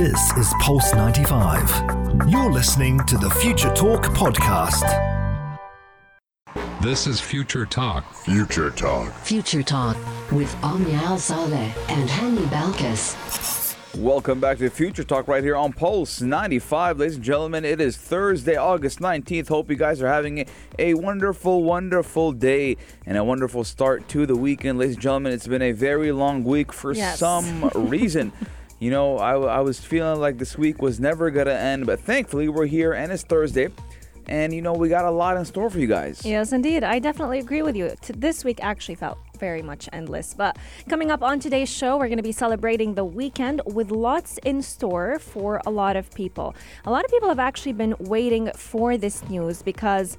This is Pulse 95. You're listening to the Future Talk podcast. This is Future Talk. Future Talk. Future Talk with Omnia Al Saleh and Hani Balkis. Welcome back to Future Talk right here on Pulse 95. Ladies and gentlemen, it is Thursday, August 19th. Hope you guys are having a wonderful, wonderful day and a wonderful start to the weekend. Ladies and gentlemen, it's been a very long week for Yes. some reason. You know, I, I was feeling like this week was never going to end, but thankfully we're here and it's Thursday. And, you know, we got a lot in store for you guys. Yes, indeed. I definitely agree with you. This week actually felt very much endless. But coming up on today's show, we're going to be celebrating the weekend with lots in store for a lot of people. A lot of people have actually been waiting for this news because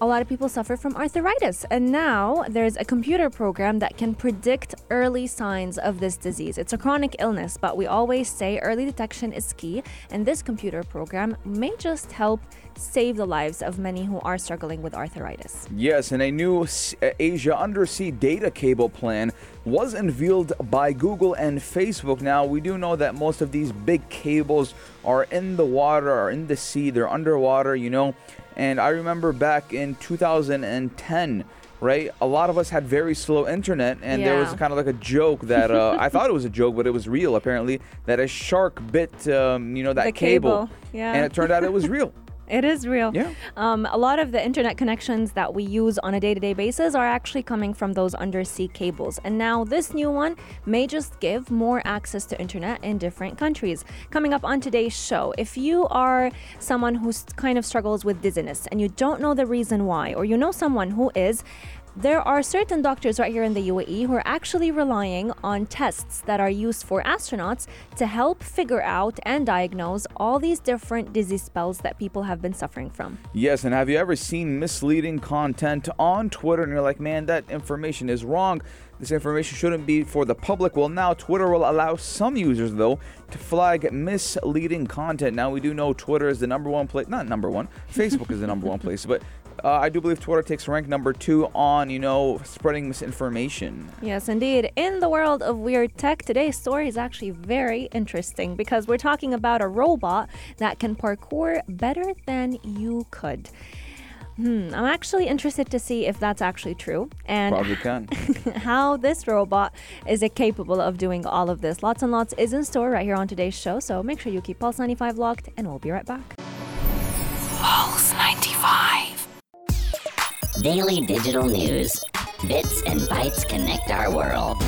a lot of people suffer from arthritis. And now there's a computer program that can predict early signs of this disease. It's a chronic illness, but we always say early detection is key. And this computer program may just help save the lives of many who are struggling with arthritis. Yes, and a new uh, Asia undersea data cable plan was unveiled by Google and Facebook. Now, we do know that most of these big cables are in the water or in the sea, they're underwater, you know. And I remember back in 2010, right? A lot of us had very slow internet, and there was kind of like a joke that uh, I thought it was a joke, but it was real apparently, that a shark bit, um, you know, that The cable, yeah. And it turned out it was real. It is real. Yeah. Um, a lot of the internet connections that we use on a day to day basis are actually coming from those undersea cables. And now this new one may just give more access to internet in different countries. Coming up on today's show, if you are someone who kind of struggles with dizziness and you don't know the reason why, or you know someone who is, there are certain doctors right here in the UAE who are actually relying on tests that are used for astronauts to help figure out and diagnose all these different disease spells that people have been suffering from. Yes, and have you ever seen misleading content on Twitter and you're like, man, that information is wrong? This information shouldn't be for the public. Well, now Twitter will allow some users, though, to flag misleading content. Now, we do know Twitter is the number one place, not number one, Facebook is the number one place, but uh, I do believe Twitter takes rank number two on, you know, spreading misinformation. Yes, indeed. In the world of weird tech, today's story is actually very interesting because we're talking about a robot that can parkour better than you could. Hmm, I'm actually interested to see if that's actually true and can. how this robot is capable of doing all of this. Lots and lots is in store right here on today's show, so make sure you keep Pulse 95 locked and we'll be right back. Pulse 95. Daily digital news. Bits and bytes connect our world.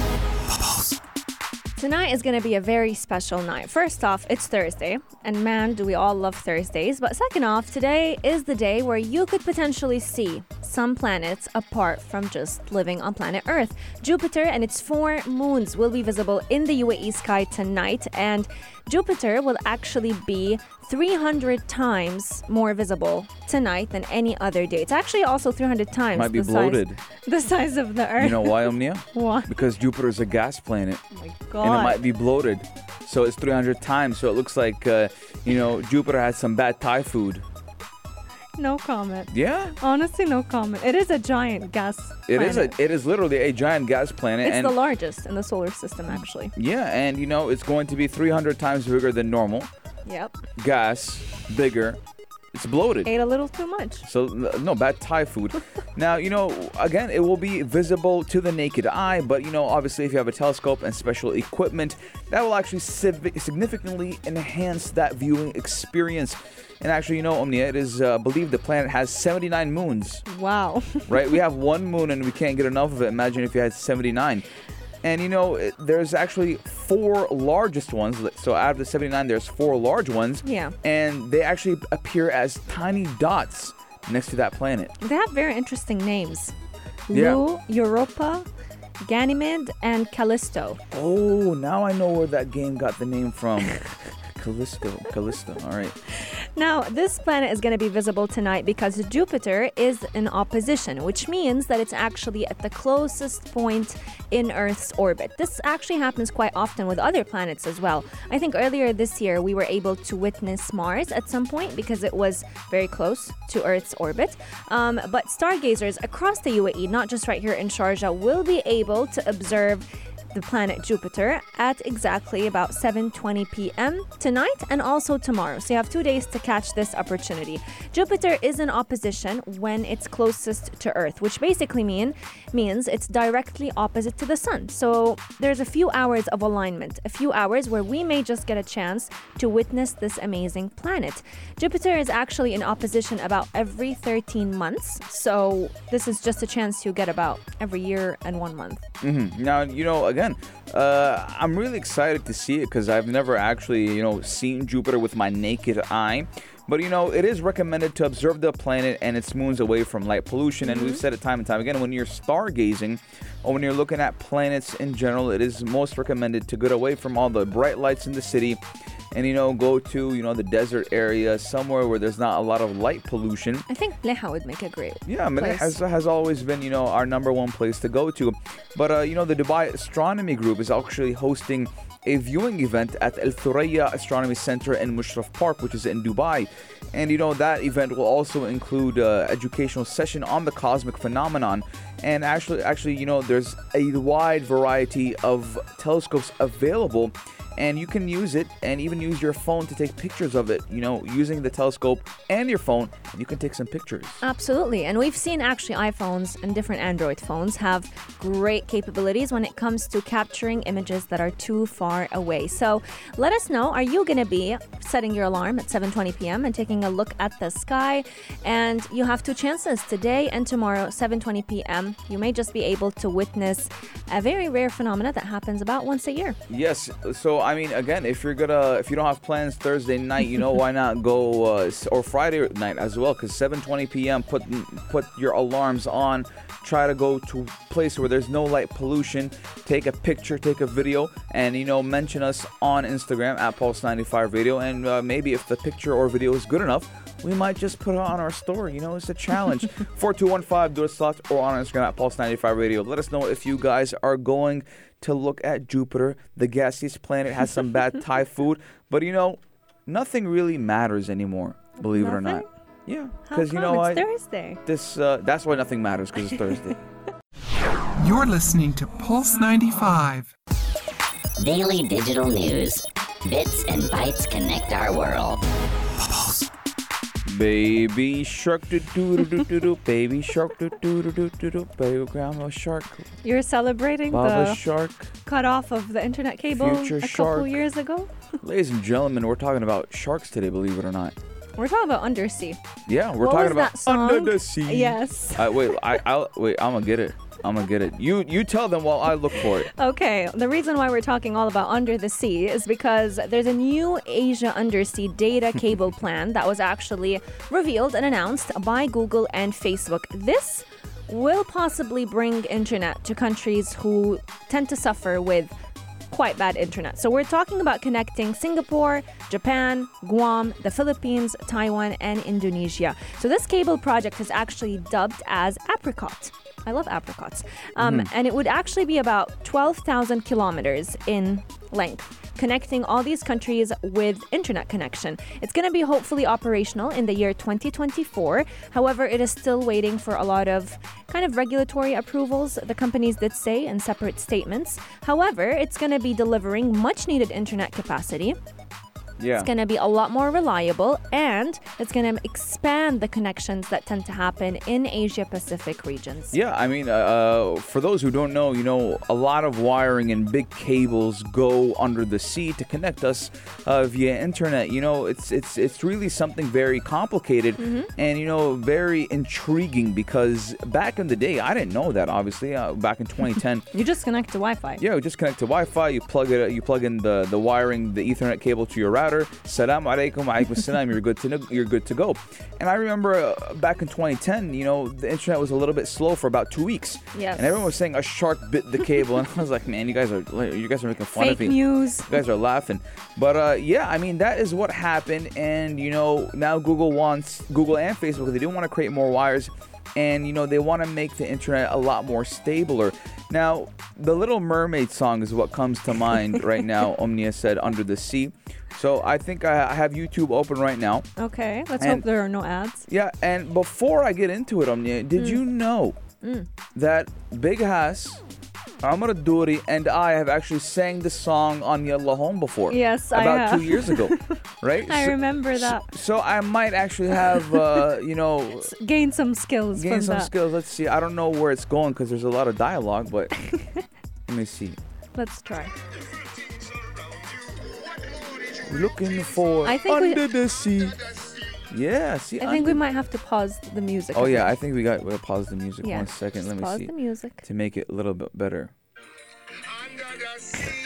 Tonight is going to be a very special night. First off, it's Thursday, and man, do we all love Thursdays. But second off, today is the day where you could potentially see some planets apart from just living on planet Earth. Jupiter and its four moons will be visible in the UAE sky tonight, and Jupiter will actually be 300 times more visible tonight than any other day. It's actually also 300 times Might be the bloated. Size, the size of the Earth. You know why, Omnia? Why? Because Jupiter is a gas planet. Oh my and it might be bloated. So it's 300 times. So it looks like, uh, you know, Jupiter has some bad Thai food. No comment. Yeah, Honestly, no comment. It is a giant gas. it is a, it is literally a giant gas planet. It's and the largest in the solar system, actually. yeah, and you know it's going to be 300 times bigger than normal. Yep. Gas, bigger. It's bloated. Ate a little too much. So no bad Thai food. now you know again it will be visible to the naked eye, but you know obviously if you have a telescope and special equipment, that will actually significantly enhance that viewing experience. And actually, you know, Omnia, it is uh, believed the planet has 79 moons. Wow. Right? we have one moon and we can't get enough of it. Imagine if you had 79. And you know, there's actually four largest ones. So out of the 79, there's four large ones. Yeah. And they actually appear as tiny dots next to that planet. they have very interesting names. Yeah. Lu, Europa, Ganymede, and Callisto. Oh, now I know where that game got the name from. Callisto, Callisto. All right. Now, this planet is going to be visible tonight because Jupiter is in opposition, which means that it's actually at the closest point in Earth's orbit. This actually happens quite often with other planets as well. I think earlier this year we were able to witness Mars at some point because it was very close to Earth's orbit. Um, but stargazers across the UAE, not just right here in Sharjah, will be able to observe the planet Jupiter at exactly about 7:20 p.m. tonight and also tomorrow. So you have 2 days to catch this opportunity. Jupiter is in opposition when it's closest to Earth, which basically mean means it's directly opposite to the sun. So there's a few hours of alignment, a few hours where we may just get a chance to witness this amazing planet. Jupiter is actually in opposition about every 13 months. So this is just a chance you get about every year and one month. Mm-hmm. Now, you know, again, uh, I'm really excited to see it because I've never actually, you know, seen Jupiter with my naked eye. But you know, it is recommended to observe the planet and its moons away from light pollution. And we've said it time and time again when you're stargazing or when you're looking at planets in general, it is most recommended to get away from all the bright lights in the city and you know, go to, you know, the desert area, somewhere where there's not a lot of light pollution. I think Leha would make a great Yeah, place. has, has always been, you know, our number one place to go to. But, uh, you know, the Dubai Astronomy Group is actually hosting a viewing event at Al Thuraya Astronomy Center in Mushrif Park, which is in Dubai. And, you know, that event will also include uh, educational session on the cosmic phenomenon. And actually, actually, you know, there's a wide variety of telescopes available and you can use it and even use your phone to take pictures of it you know using the telescope and your phone and you can take some pictures Absolutely. And we've seen actually iPhones and different Android phones have great capabilities when it comes to capturing images that are too far away. So let us know are you going to be setting your alarm at 7:20 p.m. and taking a look at the sky? And you have two chances today and tomorrow 7:20 p.m. You may just be able to witness a very rare phenomena that happens about once a year. yes so i mean again if you're gonna if you don't have plans thursday night you know why not go uh, or friday night as well? Because 7.20 p.m put put your alarms on. Try to go to a place where there's no light pollution. Take a picture take a video and you know mention us on instagram at pulse 95 radio. And uh, maybe if the picture or video is good enough we might just put it on our story. You know, it's a challenge. 4215 do a slot or on Instagram at Pulse 95 Radio. Let us know if you guys are going to look at Jupiter. The gaseous planet has some bad Thai food, but you know, nothing really matters anymore, believe it or not. Yeah, How because you come? know it's I, Thursday. this uh, that's why nothing matters because it's Thursday. You're listening to Pulse 95. Daily digital news. Bits and bytes connect our world. Baby shark do do do do do do. Baby shark do do do do do do. Baby grandma shark. You're celebrating Baba the shark. cut off of the internet cable Future a shark. couple years ago. Ladies and gentlemen, we're talking about sharks today, believe it or not. We're talking about undersea. Yeah, we're What talking about that song? under the sea. Yes. Uh, wait, I, I'll wait. I'm gonna get it. I'm gonna get it. You, you tell them while I look for it. Okay, the reason why we're talking all about under the sea is because there's a new Asia undersea data cable plan that was actually revealed and announced by Google and Facebook. This will possibly bring internet to countries who tend to suffer with quite bad internet. So we're talking about connecting Singapore, Japan, Guam, the Philippines, Taiwan, and Indonesia. So this cable project is actually dubbed as Apricot. I love apricots. Um, And it would actually be about 12,000 kilometers in length, connecting all these countries with internet connection. It's going to be hopefully operational in the year 2024. However, it is still waiting for a lot of kind of regulatory approvals, the companies did say in separate statements. However, it's going to be delivering much needed internet capacity. Yeah. It's going to be a lot more reliable and it's going to expand the connections that tend to happen in Asia Pacific regions. Yeah, I mean, uh, uh, for those who don't know, you know, a lot of wiring and big cables go under the sea to connect us uh, via internet. You know, it's it's it's really something very complicated and you know very intriguing because back in the day, I didn't know that. Obviously, uh, back in 2010. You just connect to Wi-Fi. Yeah, you just connect to Wi-Fi. You plug it. You plug in the, the wiring, the Ethernet cable to your router. Salam alaikum, alaikum salam. You're good to know, you're good to go. And I remember uh, back in 2010, you know, the internet was a little bit slow for about two weeks. Yes. And everyone was saying a shark bit the cable, and I was like, man, you guys are you guys are making fun of Fake me. news. You guys are laughing. But uh, yeah, I mean that is what happened, and you know now Google wants Google and Facebook they do want to create more wires, and you know they want to make the internet a lot more stabler. Now the Little Mermaid song is what comes to mind right now. Omnia said "Under the Sea," so I think I have YouTube open right now. Okay, let's And- hope there are no ads. Yeah, and before I get into it, Omnia, did Mm. you know that Big Hass Amar Duri and I have actually sang the song on Yalla Home before. Yes, I about have. two years ago, right? I So- remember that. So I might actually have, uh, you know, Gain some skills gain some that. skills. Let's see. I don't know where it's going because there's a lot of dialogue, but let me see. Let's try. Looking for I think we- under the sea. Yeah, see. I think we might have to pause the music. Oh yeah. I think we got. We'll pause the music Yeah. one second. Let me pause see the music. to make it a little bit better.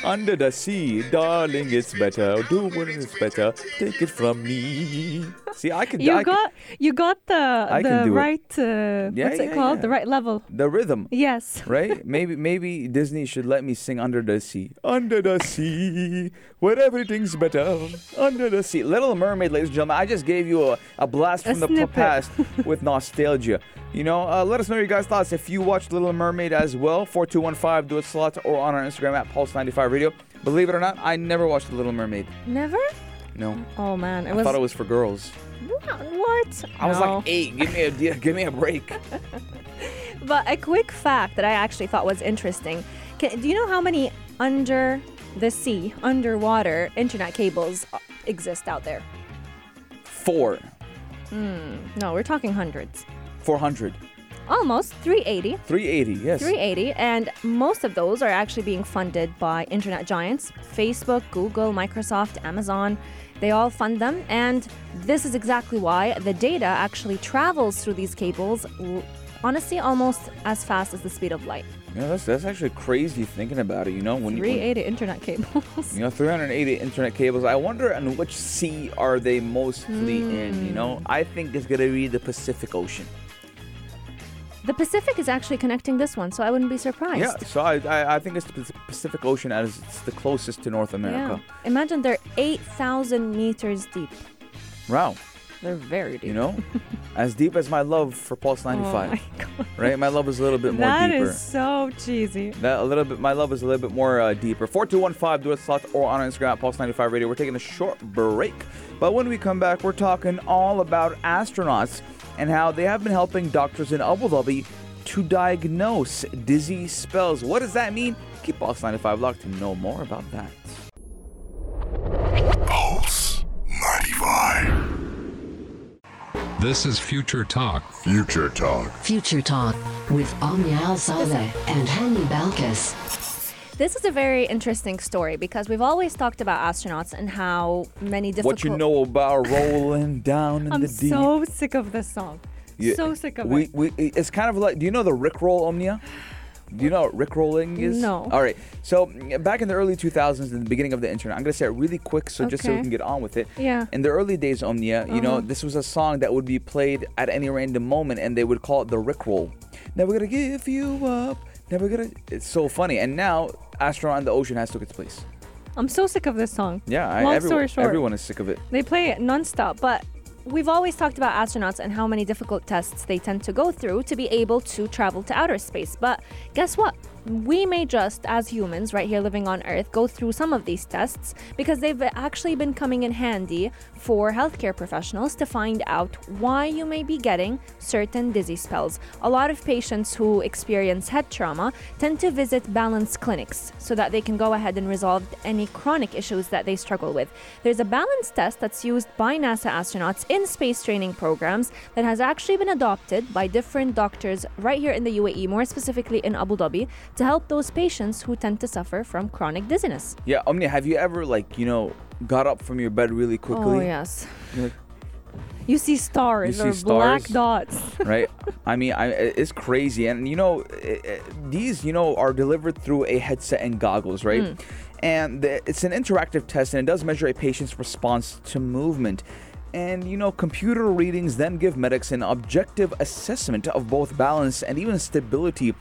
Under the sea, darling, it's better. Do what is better. Take it from me. See, I can. You I can- got you got the I the right uh, Yeah, what's it called? yeah. The right level. the rhythm. Yes. right? Maybe maybe Disney should let me sing Under the Sea. Under the sea, where everything's better. Under the sea. Little Mermaid, ladies and gentlemen. I just gave you a, a blast A from the snippet. past with nostalgia. You know, uh, let us know your guys' thoughts if you watched Little Mermaid as well. 4215 do it slot or on our Instagram at Pulse95 Radio. Believe it or not, I never watched The Little Mermaid. Never? No. Oh man, it I was. thought it was for girls. what? I was No. like eight. Give me a deal. Give me a break. But a quick fact that I actually thought was interesting. Can, do you know how many under the sea, underwater internet cables uh, exist out there? Four. Hmm. No, we're talking hundreds. 400. Almost 380. 380. Yes. 380, and most of those are actually being funded by internet giants Facebook, Google, Microsoft, Amazon. They all fund them, and this is exactly why the data actually travels through these cables, honestly, almost as fast as the speed of light. Yeah, that's that's actually crazy thinking about it. You know, when you when, 380 internet cables. you know 380 internet cables. I wonder on which sea are they mostly in. You know, Hmm. I think it's gonna be the Pacific Ocean. The Pacific is actually connecting this one, so I wouldn't be surprised. Yeah, so I, I I think it's the Pacific Ocean as it's the closest to North America. Yeah. Imagine they're 8,000 meters deep. Wow, They're very deep. you know, as deep as my love for Pulse 95, Oh my God. right? My love is a little bit more That deeper. is so cheesy. That a little bit. My love is a little bit more uh, deeper. Four two one five. Do it slot or on Instagram at Pulse ninety five Radio. We're taking a short break, but when we come back, we're talking all about astronauts and how they have been helping doctors in Abu Dhabi to diagnose dizzy spells. What does that mean? Keep Pulse ninety five locked to know more about that. Pulse 95. This is Future Talk. Future Talk. Future Talk with Omnia Al Saleh and Hani Balkis. This is a very interesting story because we've always talked about astronauts and how many difficult. What you know about rolling down in I'm the deep? I'm so sick of this song. Yeah, So sick of we, it. We, it's kind of like, do you know the Rickroll Omnia? Do you know what Rickrolling is? No. All right. So back in the early 2000s, in the beginning of the internet, I'm gonna say it really quick, so just so we can get on with it. Yeah. In the early days, Omnia, you know, Uh-huh. this was a song that would be played at any random moment, and they would call it the Rickroll. Never gonna give you up. Never gonna. It's so funny. And now, Astronaut in the Ocean has took its place. I'm so sick of this song. Yeah. I, Long everyone, story short, everyone is sick of it. they play it nonstop, but. We've always talked about astronauts and how many difficult tests they tend to go through to be able to travel to outer space. But guess what? We may just, as humans right here living on Earth, go through some of these tests because they've actually been coming in handy for healthcare professionals to find out why you may be getting certain dizzy spells. A lot of patients who experience head trauma tend to visit balance clinics so that they can go ahead and resolve any chronic issues that they struggle with. There's a balance test that's used by NASA astronauts in space training programs that has actually been adopted by different doctors right here in the UAE, more specifically in Abu Dhabi, to help those patients who tend to suffer from chronic dizziness. Yeah, Omnia, have you ever like you know got up from your bed really quickly? Oh, yes. Like, You see stars You or see black dots. right? I mean, I, it's crazy, and you know, i i these you know are delivered through a headset and goggles, right? Hmm. And the, it's an interactive test, and it does measure a patient's response to movement. And you know, computer readings then give medics an objective assessment of both balance and even stability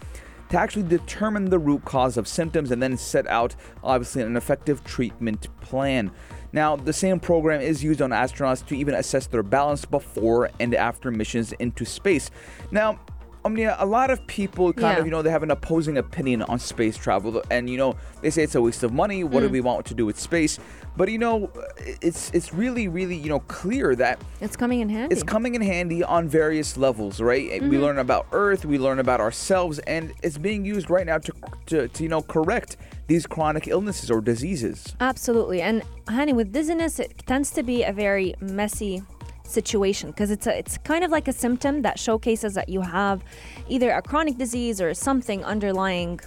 to actually determine the root cause of symptoms and then set out, obviously, an effective treatment plan. Now, the same program is used on astronauts to even assess their balance before and after missions into space. Now, Omnia, a lot of people kind Yeah. of, you know, they have an opposing opinion on space travel. And, you know, they say it's a waste of money. What do Mm. we want to do with space? But, you know, it's it's really, really, you know, clear that It's coming in handy. it's coming in handy on various levels, right? Mm-hmm. We learn about Earth, we learn about ourselves, and it's being used right now to, to, to you know, correct these chronic illnesses or diseases. Absolutely. And Hani, with dizziness, it tends to be a very messy situation because it's a, it's kind of like a symptom that showcases that you have either a chronic disease or something underlying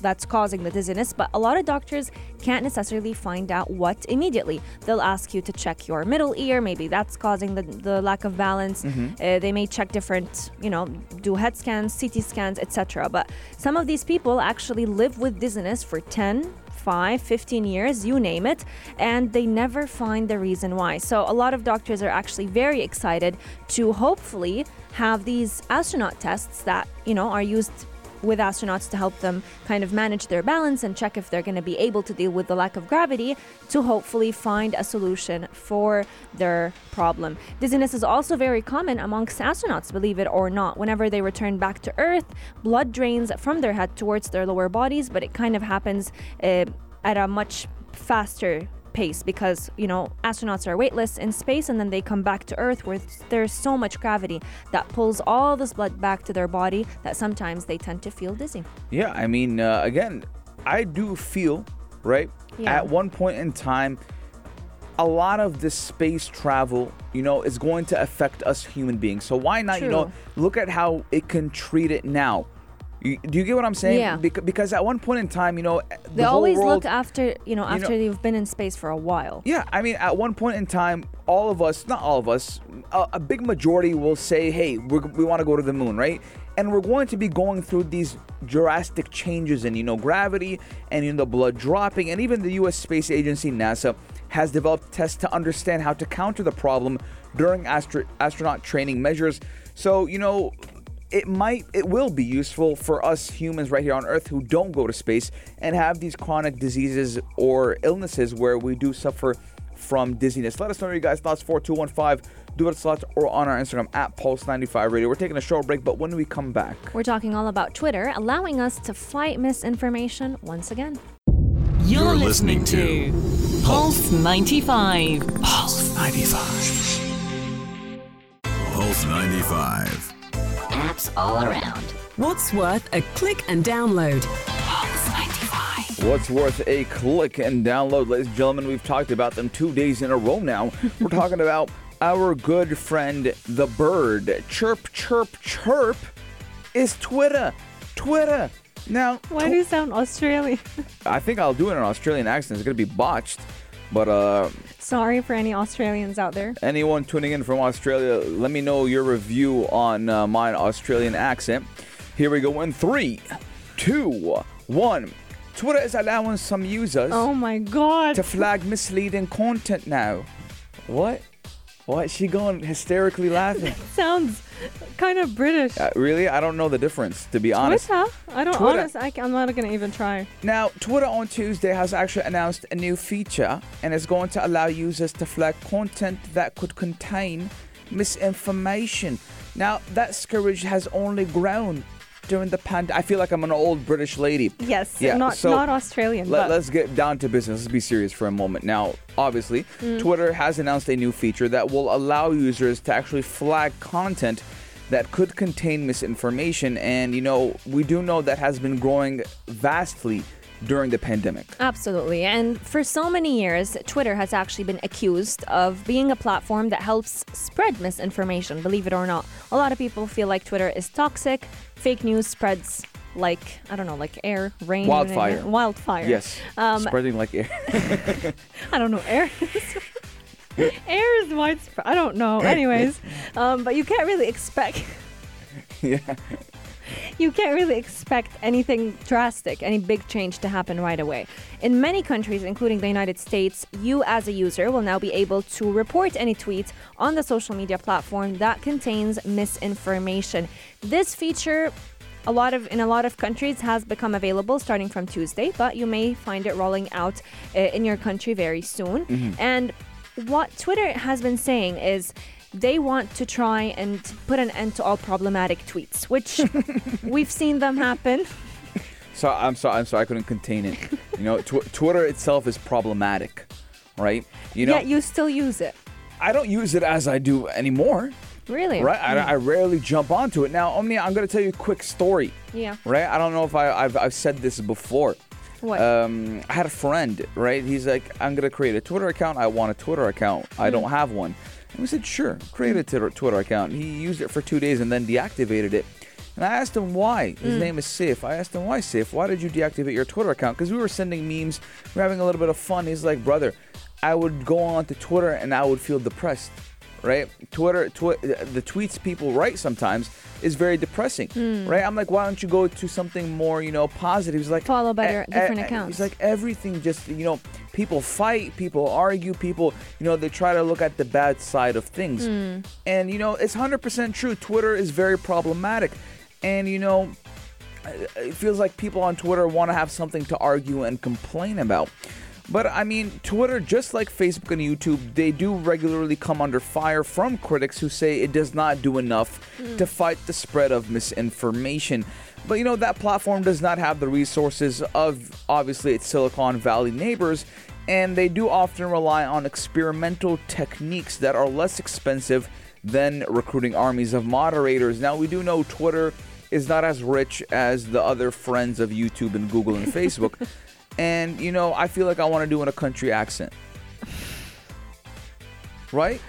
that's causing the dizziness but a lot of doctors can't necessarily find out what immediately. They'll ask you to check your middle ear maybe that's causing the, the lack of balance. Uh, they may check different you know do head scans ct scans etc but some of these people actually live with dizziness for 10 5, 15 years, you name it, and they never find the reason why. So, a lot of doctors are actually very excited to hopefully have these astronaut tests that, you know, are used with astronauts to help them kind of manage their balance and check if they're going to be able to deal with the lack of gravity to hopefully find a solution for their problem. Dizziness is also very common amongst astronauts, believe it or not. Whenever they return back to Earth, blood drains from their head towards their lower bodies, but it kind of happens uh, at a much faster pace because you know astronauts are weightless in space and then they come back to earth where there's so much gravity that pulls all this blood back to their body that sometimes they tend to feel dizzy Yeah, I mean, uh, again, I do feel, right? Yeah. At one point in time, a lot of this space travel, you know, is going to affect us human beings. So why not, you know, look at how it can treat it now? You, do you get what I'm saying? Yeah. Bec- because at one point in time, you know, eh, the they whole always world, look after you know you after know- you've been in space for a while Yeah, I mean, at one point in time, all of us, not all of us, a, a big majority will say, hey, we're, we want to go to the moon, right? And we're going to be going through these drastic changes in, you know, gravity and, you know, the blood dropping. And even the U.S. Space Agency, NASA, has developed tests to understand how to counter the problem during astro- astronaut training measures. So, you know, it might it will be useful for us humans right here on earth who don't go to space and have these chronic diseases or illnesses where we do suffer from dizziness let us know your guys thoughts 4215 do it slots or on our instagram at pulse 95 radio we're taking a short break but when we come back we're talking all about twitter allowing us to fight misinformation once again You're listening to Pulse 95. Pulse 95. Pulse 95. Apps all around. What's worth a click and download? What's worth a click and download, ladies and gentlemen? We've talked about them two days in a row now. We're talking about our good friend, the bird. Chirp, chirp, chirp is Twitter. Twitter. Now, why do you sound australian I think I'll do it in an Australian accent. It's gonna be botched, but uh, sorry for any australians out there anyone tuning in from Australia, let me know your review on uh, my Australian accent. Here we go in three, two, one. Twitter is allowing some users oh my god to flag misleading content now. What? What? She going hysterically laughing? sounds kind of british Uh, really? I don't know the difference, to be honest. Twitter? I don't Twitter. honest. I, am not gonna even try. Now, Twitter on Tuesday has actually announced a new feature and is going to allow users to flag content that could contain misinformation. Now, that scourge has only grown during the pandemic. I feel like I'm an old British lady. Yes, Yeah, not so not Australian. Let, us get down to business. Let's be serious for a moment. Now, obviously, Mm. Twitter has announced a new feature that will allow users to actually flag content that could contain misinformation. And, you know, we do know that has been growing vastly during the pandemic. Absolutely. And for so many years, Twitter has actually been accused of being a platform that helps spread misinformation, believe it or not. A lot of people feel like Twitter is toxic. Fake news spreads like, I don't know, like air, rain, Wildfire. Wildfire. Yes. Um, Spreading like air. I don't know. Air is, air is widespread. I don't know. Anyways, um, but you can't really expect. yeah. You can't really expect anything drastic, any big change to happen right away. In many countries, including the United States, you as a user will now be able to report any tweet on the social media platform that contains misinformation. This feature a lot of in a lot of countries has become available starting from Tuesday, but you may find it rolling out uh, in your country very soon. And what Twitter has been saying is they want to try and put an end to all problematic tweets, which we've seen them happen. So I'm sorry. I'm sorry. I couldn't contain it. You know, tw- Twitter itself is problematic, right? You know, Yet you still use it. I don't use it as I do anymore, Really? right? I, I rarely jump onto it. Now, Omnia, I'm gonna tell you a quick story, Yeah. right? I don't know if I, I've, I've said this before. What? Um, I had a friend, right? He's like, I'm gonna create a Twitter account. I want a Twitter account. I Hmm. don't have one. And we said, sure, create a Twitter account. He used it for two days and then deactivated it. And I asked him why. His Hmm. name is Sif. I asked him why Sif. Why did you deactivate your Twitter account? Because we were sending memes, we were having a little bit of fun. He's like, brother, I would go on to Twitter and I would feel depressed. Right, Twitter, twi- the tweets people write sometimes is very depressing, Hmm. right? I'm like, why don't you go to something more, you know, positive? He's like, Follow by "Eh, your different eh," accounts. He's like, everything just, you know, people fight, people argue, people, you know, they try to look at the bad side of things. Hmm. And, you know, it's 100% true. Twitter is very problematic. And, you know, it feels like people on Twitter want to have something to argue and complain about. But I mean, Twitter, just like Facebook and YouTube, they do regularly come under fire from critics who say it does not do enough to fight the spread of misinformation. But you know, that platform does not have the resources of obviously its Silicon Valley neighbors, and they do often rely on experimental techniques that are less expensive than recruiting armies of moderators. Now, we do know Twitter is not as rich as the other friends of YouTube and Google and Facebook. And, you know, I feel like I want to do in a country accent. Right?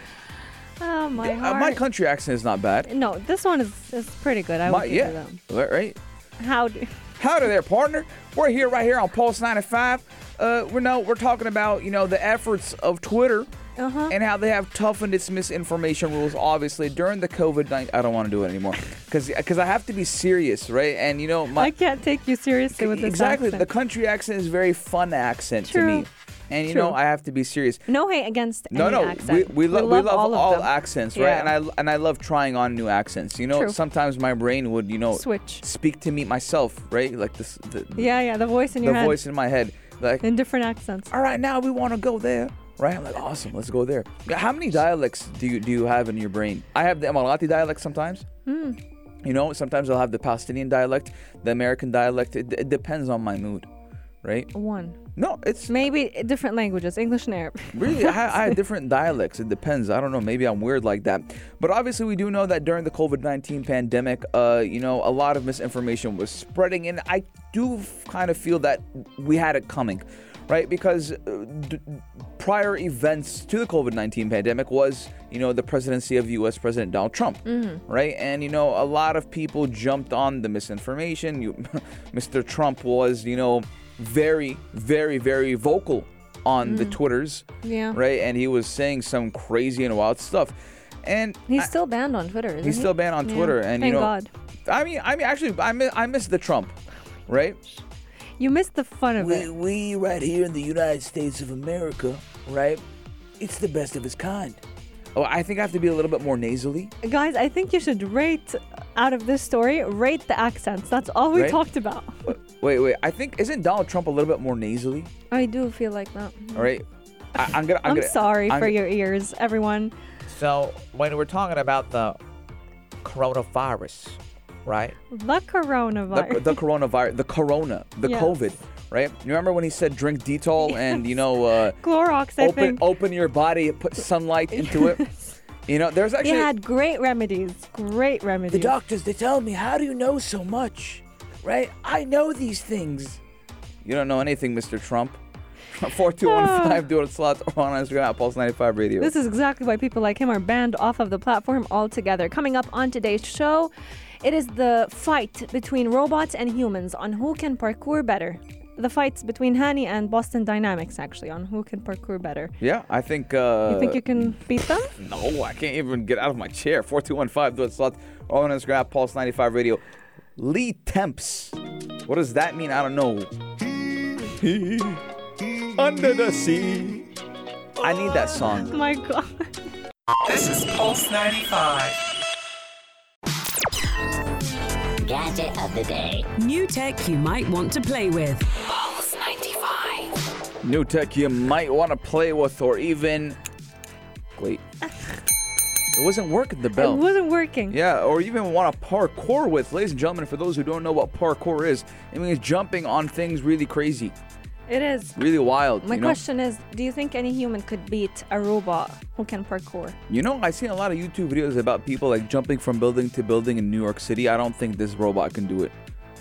Oh my Uh, my country accent is not bad. no, this one is, is pretty good. I My, would give yeah. that. Right? How do Howdy there, partner. We're here right here on Pulse 95. Uh, we're no, we're talking about you know the efforts of Twitter Uh-huh. and how they have toughened its misinformation rules. Obviously, during the COVID 19, I don't want to do it anymore because because I have to be serious, right? And you know my I can't take you seriously with this exactly accent. the country accent is a very fun accent to me, and you True. know I have to be serious. No hate against No, any no, accent. we, we, lo- we love, all, of them. accents, right? Yeah. And I and I love trying on new accents. You know, True. sometimes my brain would, you know, Switch. speak to me myself, right? Like this, the, Yeah, yeah, the voice in the your head The voice in my head, like, in different accents. all right, now we want to go there, right? I'm like, awesome, let's go there. How many dialects do you do you have in your brain? I have the Emirati dialect sometimes. Hmm. You know, sometimes I'll have the Palestinian dialect, the American dialect. It, it depends on my mood, right? One. No, it's Maybe different languages, English and Arabic. Really, I, I have different dialects. It depends. I don't know. Maybe I'm weird like that. But obviously, we do know that during the COVID 19 pandemic, uh, you know, a lot of misinformation was spreading. And I do f- kind of feel that we had it coming, right? Because uh, d- prior events to the COVID 19 pandemic was, you know, the presidency of US President Donald Trump, right? And, you know, a lot of people jumped on the misinformation. You, Mr. Trump was, you know, very, very, very vocal on the mm. Twitters, Yeah. right? And he was saying some crazy and wild stuff. And He's I- still banned on Twitter, isn't he's he? still banned on Yeah. Twitter. And Thank you know, God. I mean, I mean, actually, I miss, I miss the Trump, right? You missed the fun of We, it. we right here in the United States of America, right? It's the best of its kind. Oh, I think I have to be a little bit more nasally. Guys, I think you should rate out of this story, rate the accents. That's all we Right? talked about. Uh, Wait, wait. I think isn't Donald Trump a little bit more nasally? I do feel like that. All right. I, I'm gonna. I'm, I'm gonna, sorry I'm- for your ears, everyone. So when we're talking about the coronavirus, right? The the, coronavirus. the coronavirus, the corona, the Yes. COVID, right? You remember when he said drink Dettol and you know uh, Clorox, I open think. open your body, put sunlight into it. You know, there's They actually had great remedies. Great remedies. the doctors. They tell me, how do you know so much, right? I know these things. You don't know anything, Mr. Trump. Four two one five do it slot or on Instagram at Pulse ninety five Radio. This is exactly why people like him are banned off of the platform altogether. Coming up on today's show, it is the fight between robots and humans on who can parkour better. The fights between Hani and Boston Dynamics, actually, on who can parkour better. yeah, I think. Uh, You think you can beat them? No, I can't even get out of my chair. 4215 do it slot or on Instagram, Pulse 95 Radio. Lee Temps. What does that mean? I don't know. Under the sea. I need that song. My God. This is Pulse 95. Gadget of the day. New tech you might want to play with. Pulse 95. New tech you might want to play with or even. Wait. It wasn't working the belt. It wasn't working. Yeah, or even want to parkour with. Ladies and gentlemen, for those who don't know what parkour is, it means jumping on things really crazy, It is. really wild. My you know? question is, do you think any human could beat a robot who can parkour? You know, I've seen a lot of YouTube videos about people like jumping from building to building in New York City. I don't think this robot can do it.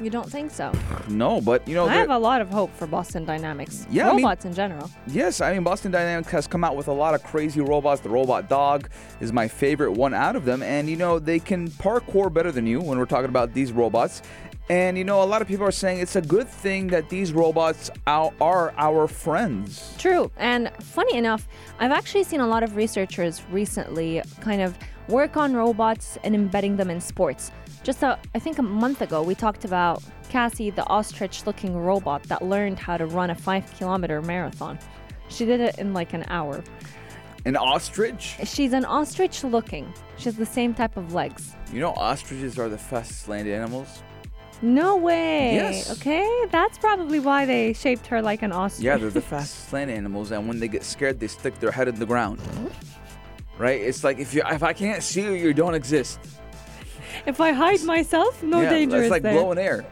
You don't think so? No, but you know, I have a lot of hope for Boston Dynamics. Yeah, I mean- robots in general. Yes, I mean Boston Dynamics has come out with a lot of crazy robots. The robot dog is my favorite one out of them, and you know they can parkour better than you when we're talking about these robots. And you know a lot of people are saying it's a good thing that these robots are, are our friends. True. And funny enough, I've actually seen a lot of researchers recently kind of work on robots and embedding them in sports. Just a, I think a month ago, we talked about Cassie, the ostrich looking robot that learned how to run a five kilometer marathon. She did it in like an hour. An ostrich? She's an ostrich looking. She has the same type of legs. You know ostriches are the fastest land animals. No way. Yes. Okay, that's probably why they shaped her like an ostrich. Yeah, they're the fastest land animals, and when they get scared, they stick their head in the ground. Right? It's like if you if I can't see you, you don't exist. If I hide myself, no yeah, danger It's like there. blowing air,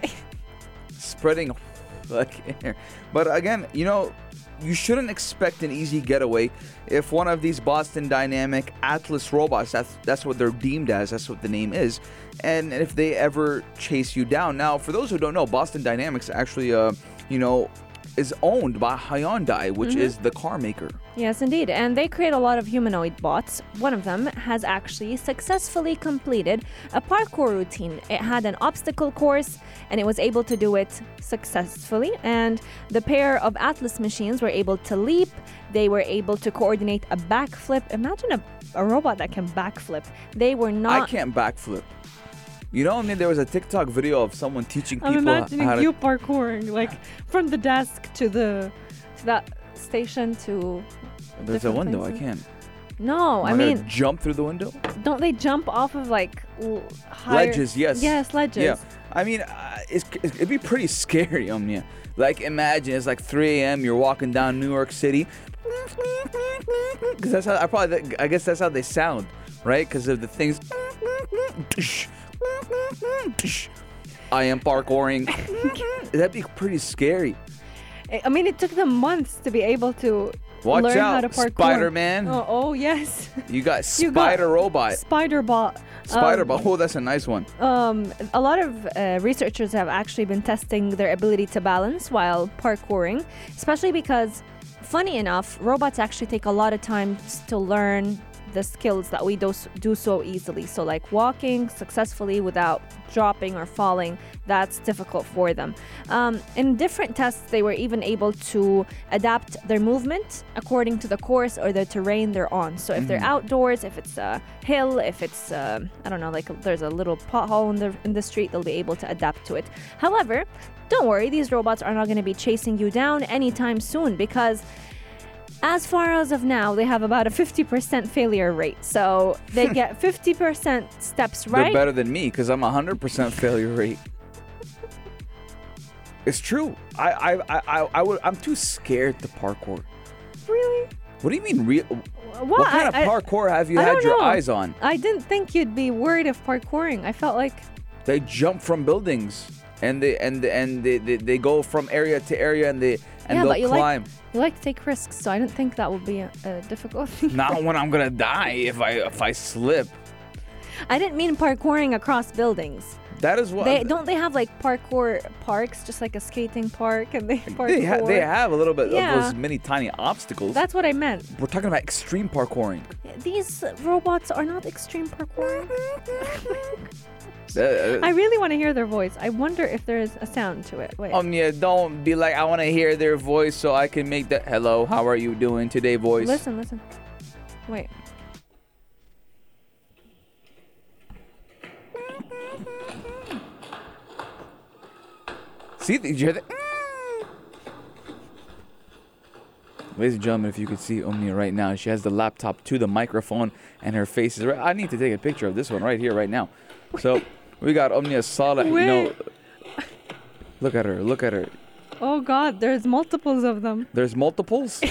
spreading like air. But again, you know, you shouldn't expect an easy getaway if one of these Boston Dynamic Atlas robots. That's that's what they're deemed as. That's what the name is. And if they ever chase you down. Now, for those who don't know, Boston Dynamics actually, uh, you know, is owned by Hyundai, which Mm-hmm. is the car maker. Yes, indeed. And they create a lot of humanoid bots. One of them has actually successfully completed a parkour routine. It had an obstacle course and it was able to do it successfully. And the pair of Atlas machines were able to leap, they were able to coordinate a backflip. Imagine a, a robot that can backflip. They were not. I can't backflip. You know, I mean, there was a TikTok video of someone teaching people I'm imagining how to. you parkouring like from the desk to the to that station to. There's a window. I can't. No, I mean, jump through the window. don't they jump off of like higher... Ledges, yes. Yes, ledges. Yeah, I mean, uh, it's, it'd be pretty scary, Omnia. Like, imagine it's like 3 a.m. You're walking down New York City, because that's how I probably I guess that's how they sound, right? Because of the things. I am parkouring. That'd be pretty scary. I- mean, it took them months to be able to Watch learn how to parkour. Spider-Man. Oh, oh yes. You got You got Spider Robot. Spider bot. Spider Bot. Oh, that's a nice one. Um, a lot of uh, researchers have actually been testing their ability to balance while parkouring, especially because, funny enough, robots actually take a lot of time to learn the skills that we do, do so easily. So, like walking successfully without dropping or falling, that's difficult for them. Um, in different tests, they were even able to adapt their movement according to the course or the terrain they're on. So, if they're outdoors, if it's a hill, if it's uh, I don't know, like there's a little pothole in the in the street, they'll be able to adapt to it. However, don't worry, these robots are not going to be chasing you down anytime soon because. As far as of now, they have about a 50% failure rate. So they get 50% steps right. They're better than me because I'm 100% failure rate. It's true. I I I I, I would. I'm too scared to parkour. Really? What do you mean real? What, What kind I- of I- parkour have you I had your know. eyes on? I didn't think you'd be worried of parkouring. I felt like They jump from buildings and they and and they, they, they go from area to area and they and yeah, they'll but you climb. like you like to take risks, so I didn't think that would be a, a difficult thing. Not when I'm gonna die if I if I slip. I didn't mean parkouring across buildings. That is what They don't they have like parkour parks, just like a skating park, and they parkour. they, ha- they have a little bit Yeah. of those many tiny obstacles. That's what I meant. We're talking about extreme parkouring. These robots are not extreme parkouring. Uh, I really want to hear their voice. I wonder if there's a sound to it. Wait. Um, yeah, don't be like, I want to hear their voice so I can make that hello, how are you doing today voice. listen, listen. Wait. See, did you hear that? Ladies and gentlemen, if you could see Omnia right now, she has the laptop to the microphone and her face is right. I need to take a picture of this one right here, right now. So we got Omnia Saleh. You know, look at her, look at her. Oh God, there's multiples of them. There's multiples.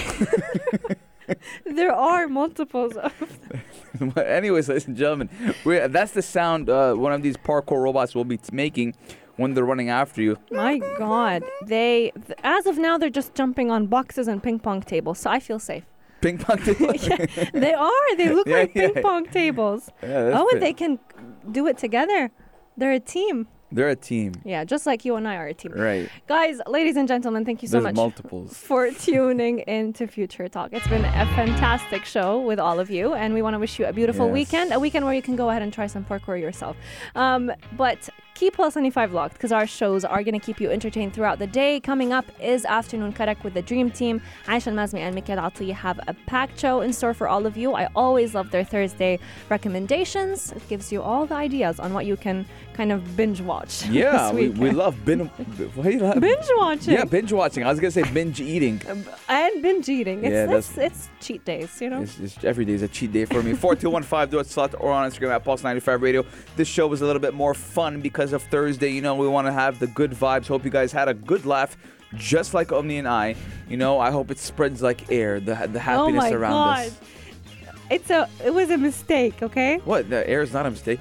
There are multiples of them. Anyways, ladies and gentlemen, we that's the sound uh, one of these parkour robots will be t- making when they're running after you. My God, they th- as of now they're just jumping on boxes and ping pong tables, so I feel safe. Ping pong table. yeah, they are. They look Yeah, like yeah. ping pong tables. Oh, and they can do it together. They're a team. They're a team, Yeah, just like you and I are a team. right? Guys, ladies and gentlemen, thank you so There's much multiples. for tuning into Future Talk. It's been a fantastic show with all of you, and we want to wish you a beautiful Yes. weekend, a weekend where you can go ahead and try some parkour yourself. Um, but keep 95 locked because our shows are going to keep you entertained throughout the day. Coming up is Afternoon Karak with the Dream Team. Aisha Mazmi and Mikhail Atli have a packed show in store for all of you. I always love their Thursday recommendations. It gives you all the ideas on what you can kind of binge watch. Yeah, we, we love bin, what do you laugh- binge watching. Yeah, binge watching. I was gonna say binge eating. Um, and binge eating. It's, Yeah, it's, that's- it's cheat days, you know? It's, it's, every day is a cheat day for me. 4215 do it slot or on Instagram at Pulse95 Radio. This show was a little bit more fun because of Thursday. You know, we want to have the good vibes. Hope you guys had a good laugh, just like Omni and I. You know, I hope it spreads like air, the, the oh happiness oh my around God. us. It's a it was a mistake, okay? What? The air is not a mistake.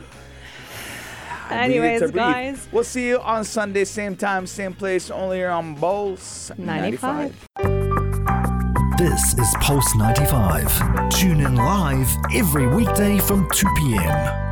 Anyways, guys. We'll see you on Sunday, same time, same place, only here on Pulse 95. 95. This is Pulse 95. Tune in live every weekday from 2 p.m.